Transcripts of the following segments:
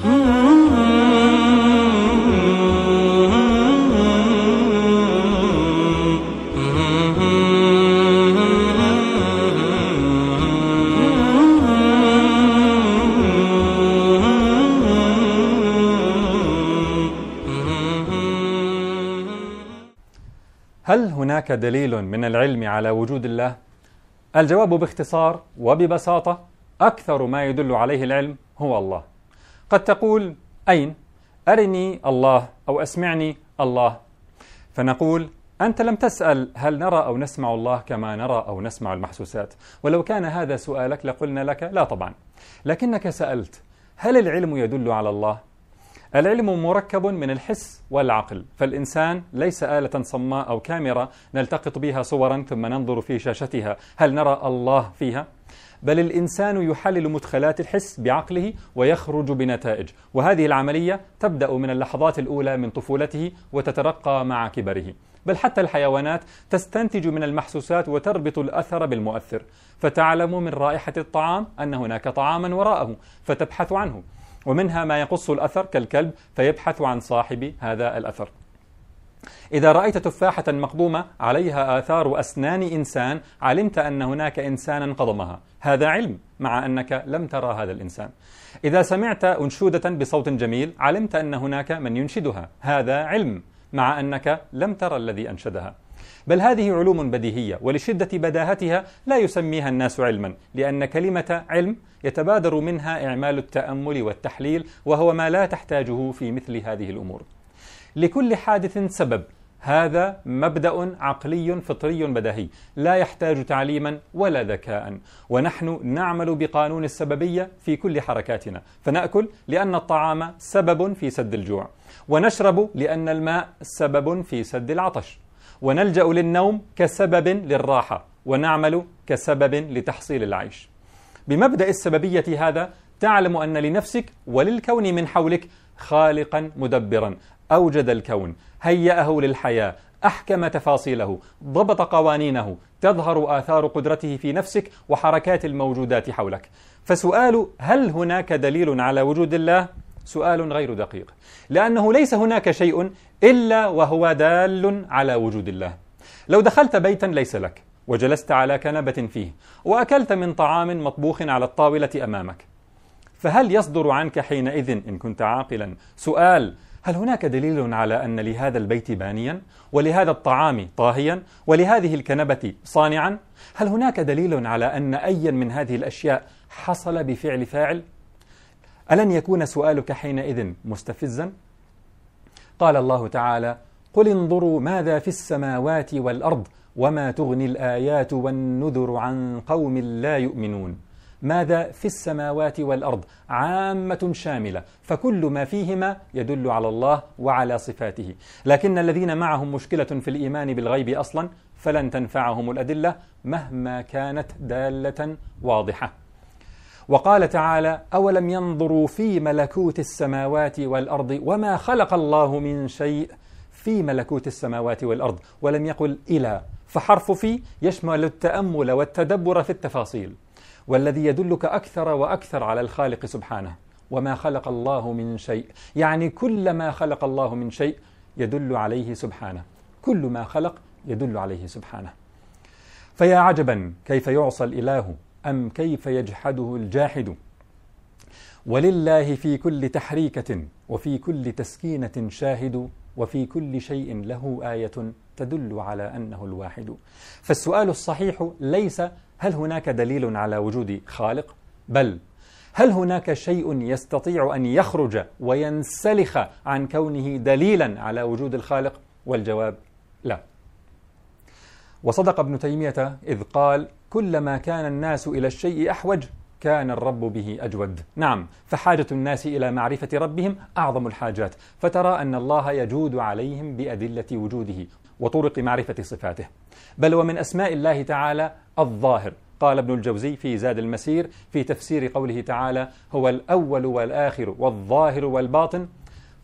هل هناك دليل من العلم على وجود الله؟ الجواب باختصار وببساطة أكثر ما يدل عليه العلم هو الله. قد تقول: أين؟ أرني الله أو أسمعني الله. فنقول: أنت لم تسأل هل نرى أو نسمع الله كما نرى أو نسمع المحسوسات، ولو كان هذا سؤالك لقلنا لك لا طبعا. لكنك سألت: هل العلم يدل على الله؟ العلم مركب من الحس والعقل فالإنسان ليس آلة صماء أو كاميرا نلتقط بها صورا ثم ننظر في شاشتها هل نرى الله فيها؟ بل الإنسان يحلل مدخلات الحس بعقله ويخرج بنتائج. وهذه العملية تبدأ من اللحظات الأولى من طفولته وتترقى مع كبره. بل حتى الحيوانات تستنتج من المحسوسات وتربط الأثر بالمؤثر. فتعلم من رائحة الطعام أن هناك طعاما وراءه فتبحث عنه. ومنها ما يقص الأثر كالكلب فيبحث عن صاحب هذا الأثر. إذا رأيت تفاحة مقضومة عليها آثار أسنان إنسان علمت أن هناك إنسانا قضمها. هذا علم مع أنك لم ترى هذا الإنسان. إذا سمعت أنشودة بصوت جميل علمت أن هناك من ينشدها. هذا علم مع أنك لم ترى الذي أنشدها. بل هذه علوم بديهية ولشدة بداهتها لا يسميها الناس علما لأن كلمة علم يتبادر منها إعمال التأمل والتحليل وهو ما لا تحتاجه في مثل هذه الأمور. لكل حادث سبب. هذا مبدأ عقلي فطري بديهي لا يحتاج تعليما ولا ذكاء. ونحن نعمل بقانون السببية في كل حركاتنا. فنأكل لأن الطعام سبب في سد الجوع. ونشرب لأن الماء سبب في سد العطش. ونلجأ للنوم كسبب للراحة. ونعمل كسبب لتحصيل العيش. بمبدأ السببية هذا تعلم أن لنفسك وللكون من حولك خالقا مدبرا. أوجد الكون. هيأه للحياة. أحكم تفاصيله. ضبط قوانينه. تظهر آثار قدرته في نفسك وحركات الموجودات حولك. فسؤال هل هناك دليل على وجود الله؟ سؤال غير دقيق. لأنه ليس هناك شيء إلا وهو دال على وجود الله. لو دخلت بيتا ليس لك وجلست على كنبة فيه وأكلت من طعام مطبوخ على الطاولة أمامك. فهل يصدر عنك حينئذ إن كنت عاقلا؟ سؤال هل هناك دليل على أن لهذا البيت بانيا؟ ولهذا الطعام طاهيا؟ ولهذه الكنبة صانعا؟ هل هناك دليل على أن ايا من هذه الأشياء حصل بفعل فاعل؟ ألن يكون سؤالك حينئذ مستفزا؟ قال الله تعالى قل انظروا ماذا في السماوات والأرض وما تغني الآيات والنذر عن قوم لا يؤمنون. ماذا في السماوات والأرض؟ عامة شاملة. فكل ما فيهما يدل على الله وعلى صفاته. لكن الذين معهم مشكلة في الإيمان بالغيب أصلا فلن تنفعهم الأدلة مهما كانت دالة واضحة. وقال تعالى أولم ينظروا في ملكوت السماوات والأرض وما خلق الله من شيء في ملكوت السماوات والأرض؟ ولم يقل إلى. فحرف في يشمل التأمل والتدبر في التفاصيل. والذي يدلك أكثر وأكثر على الخالق سبحانه. وما خلق الله من شيء. يعني كل ما خلق الله من شيء يدل عليه سبحانه. كل ما خلق يدل عليه سبحانه. فيا عجبا كيف يعصى الإله؟ أم كيف يجحده الجاحد؟ ولله في كل تحريكة وفي كل تسكينة شاهد. وفي كل شيء له آية تدل على أنه الواحد. فالسؤال الصحيح ليس هل هناك دليل على وجود خالق؟ بل هل هناك شيء يستطيع أن يخرج وينسلخ عن كونه دليلا على وجود الخالق؟ والجواب لا. وصدق ابن تيمية إذ قال كلما كان الناس إلى الشيء أحوج كان الرب به أجود. نعم فحاجة الناس إلى معرفة ربهم أعظم الحاجات فترى أن الله يجود عليهم بأدلة وجوده وطرق معرفة صفاته. بل ومن أسماء الله تعالى الظاهر. قال ابن الجوزي في زاد المسير في تفسير قوله تعالى هو الأول والآخر والظاهر والباطن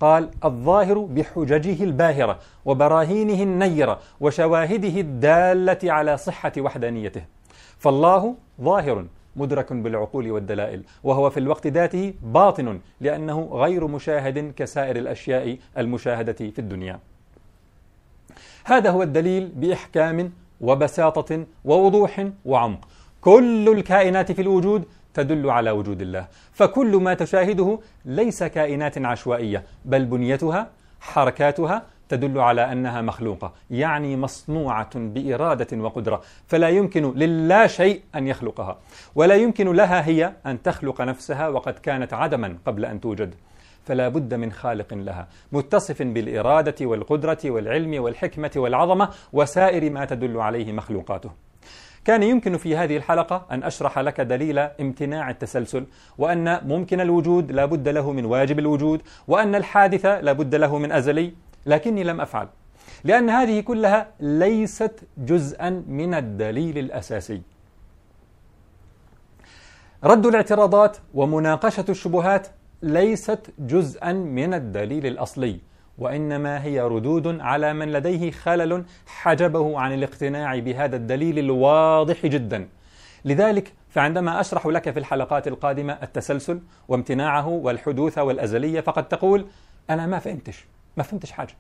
قال الظاهر بحججه الباهرة وبراهينه النيرة وشواهده الدالة على صحة وحدانيته فالله ظاهر مدرك بالعقول والدلائل وهو في الوقت ذاته باطن لأنه غير مشاهد كسائر الأشياء المشاهدة في الدنيا. هذا هو الدليل بإحكام وبساطة ووضوح وعمق. كل الكائنات في الوجود تدل على وجود الله. فكل ما تشاهده ليس كائنات عشوائية بل بنيتها حركاتها تدل على أنها مخلوقة، يعني مصنوعة بإرادة وقدرة، فلا يمكن للا شيء أن يخلقها، ولا يمكن لها هي أن تخلق نفسها وقد كانت عدما قبل أن توجد. فلا بد من خالق لها متصف بالإرادة والقدرة والعلم والحكمة والعظمة وسائر ما تدل عليه مخلوقاته. كان يمكن في هذه الحلقة أن أشرح لك دليل امتناع التسلسل وأن ممكن الوجود لا بد له من واجب الوجود وأن الحادث لا بد له من أزلي لكني لم أفعل. لأن هذه كلها ليست جزءا من الدليل الأساسي. رد الاعتراضات ومناقشة الشبهات ليست جزءا من الدليل الأصلي وإنما هي ردود على من لديه خلل حجبه عن الاقتناع بهذا الدليل الواضح جدا. لذلك فعندما أشرح لك في الحلقات القادمة التسلسل وامتناعه والحدوث والأزلية فقد تقول أنا ما فهمتش. ما فهمتش حاجة.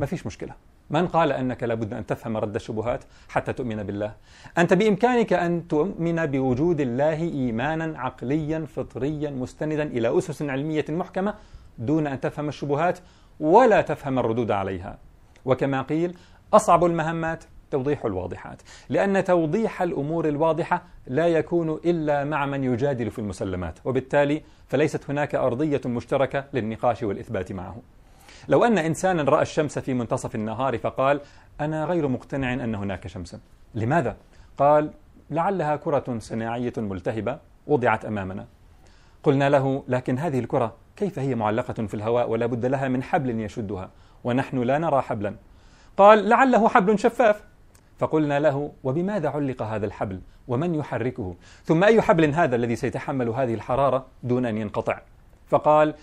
ما فيش مشكلة. من قال أنك لابد أن تفهم رد الشبهات حتى تؤمن بالله. أنت بإمكانك أن تؤمن بوجود الله إيمانا عقليا فطريا مستندا إلى أسس علمية محكمة دون أن تفهم الشبهات ولا تفهم الردود عليها. وكما قيل أصعب المهمات توضيح الواضحات. لأن توضيح الأمور الواضحة لا يكون إلا مع من يجادل في المسلمات. وبالتالي فليست هناك أرضية مشتركة للنقاش والإثبات معه. لو أن إنسانا رأى الشمس في منتصف النهار فقال أنا غير مقتنع أن هناك شمسا لماذا؟ قال لعلها كرة صناعية ملتهبة وضعت أمامنا. قلنا له لكن هذه الكرة كيف هي معلقة في الهواء ولا بد لها من حبل يشدها ونحن لا نرى حبلا. قال لعله حبل شفاف. فقلنا له وبماذا علق هذا الحبل ومن يحركه؟ ثم أي حبل هذا الذي سيتحمل هذه الحرارة دون أن ينقطع؟ فقال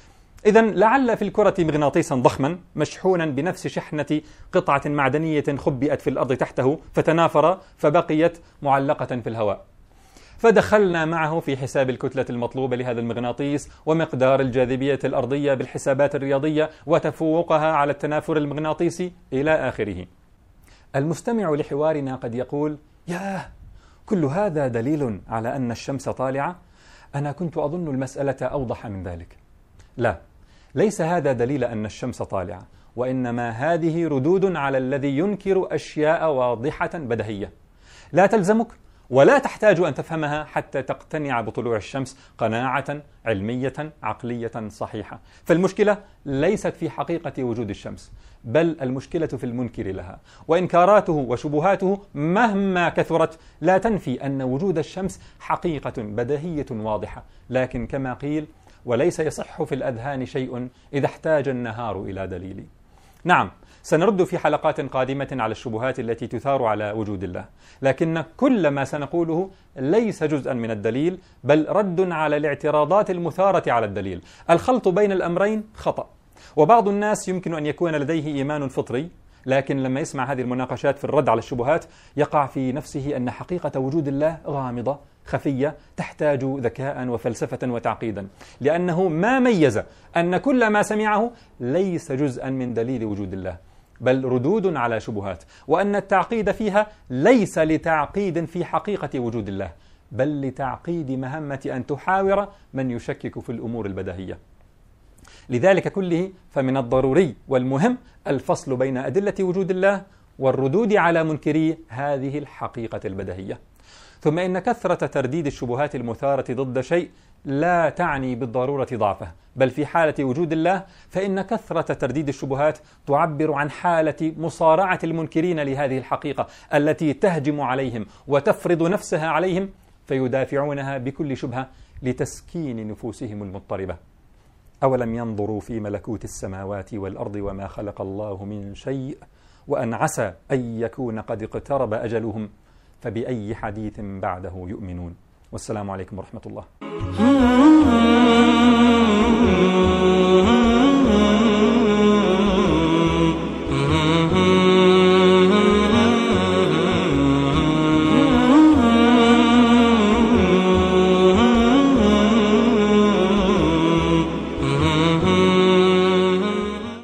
إذا لعل في الكرة مغناطيسا ضخما مشحونا بنفس شحنة قطعة معدنية خبئت في الأرض تحته فتنافر فبقيت معلقة في الهواء فدخلنا معه في حساب الكتلة المطلوبة لهذا المغناطيس ومقدار الجاذبية الأرضية بالحسابات الرياضية وتفوقها على التنافر المغناطيسي إلى آخره. المستمع لحوارنا قد يقول: ياه كل هذا دليل على أن الشمس طالعة؟ أنا كنت أظن المسألة أوضح من ذلك. لا، ليس هذا دليل أن الشمس طالعة، وإنما هذه ردود على الذي ينكر أشياء واضحة بدهية. لا تلزمك ولا تحتاج أن تفهمها حتى تقتنع بطلوع الشمس قناعة علمية عقلية صحيحة. فالمشكلة ليست في حقيقة وجود الشمس بل المشكلة في المنكر لها. وإنكاراته وشبهاته مهما كثرت لا تنفي أن وجود الشمس حقيقة بديهية واضحة. لكن كما قيل وليس يصح في الأذهان شيء إذا احتاج النهار إلى دليل. نعم سنرد في حلقات قادمة على الشبهات التي تثار على وجود الله، لكن كل ما سنقوله ليس جزءا من الدليل، بل رد على الاعتراضات المثارة على الدليل. الخلط بين الأمرين خطأ، وبعض الناس يمكن أن يكون لديه إيمان فطري لكن لما يسمع هذه المناقشات في الرد على الشبهات يقع في نفسه أن حقيقة وجود الله غامضة خفية تحتاج ذكاء وفلسفة وتعقيدا. لأنه ما ميز أن كل ما سمعه ليس جزءا من دليل وجود الله بل ردود على شبهات وأن التعقيد فيها ليس لتعقيد في حقيقة وجود الله بل لتعقيد مهمة أن تحاور من يشكك في الأمور البديهية. لذلك كله فمن الضروري والمهم الفصل بين أدلة وجود الله والردود على منكري هذه الحقيقة البديهية ثم إن كثرة ترديد الشبهات المثارة ضد شيء لا تعني بالضرورة ضعفه بل في حالة وجود الله فإن كثرة ترديد الشبهات تعبر عن حالة مصارعة المنكرين لهذه الحقيقة التي تهجم عليهم وتفرض نفسها عليهم فيدافعونها بكل شبهة لتسكين نفوسهم المضطربة. أولم ينظروا في ملكوت السماوات والأرض وما خلق الله من شيء وأن عسى أن يكون قد اقترب أجلهم فبأي حديث بعده يؤمنون؟ والسلام عليكم ورحمة الله.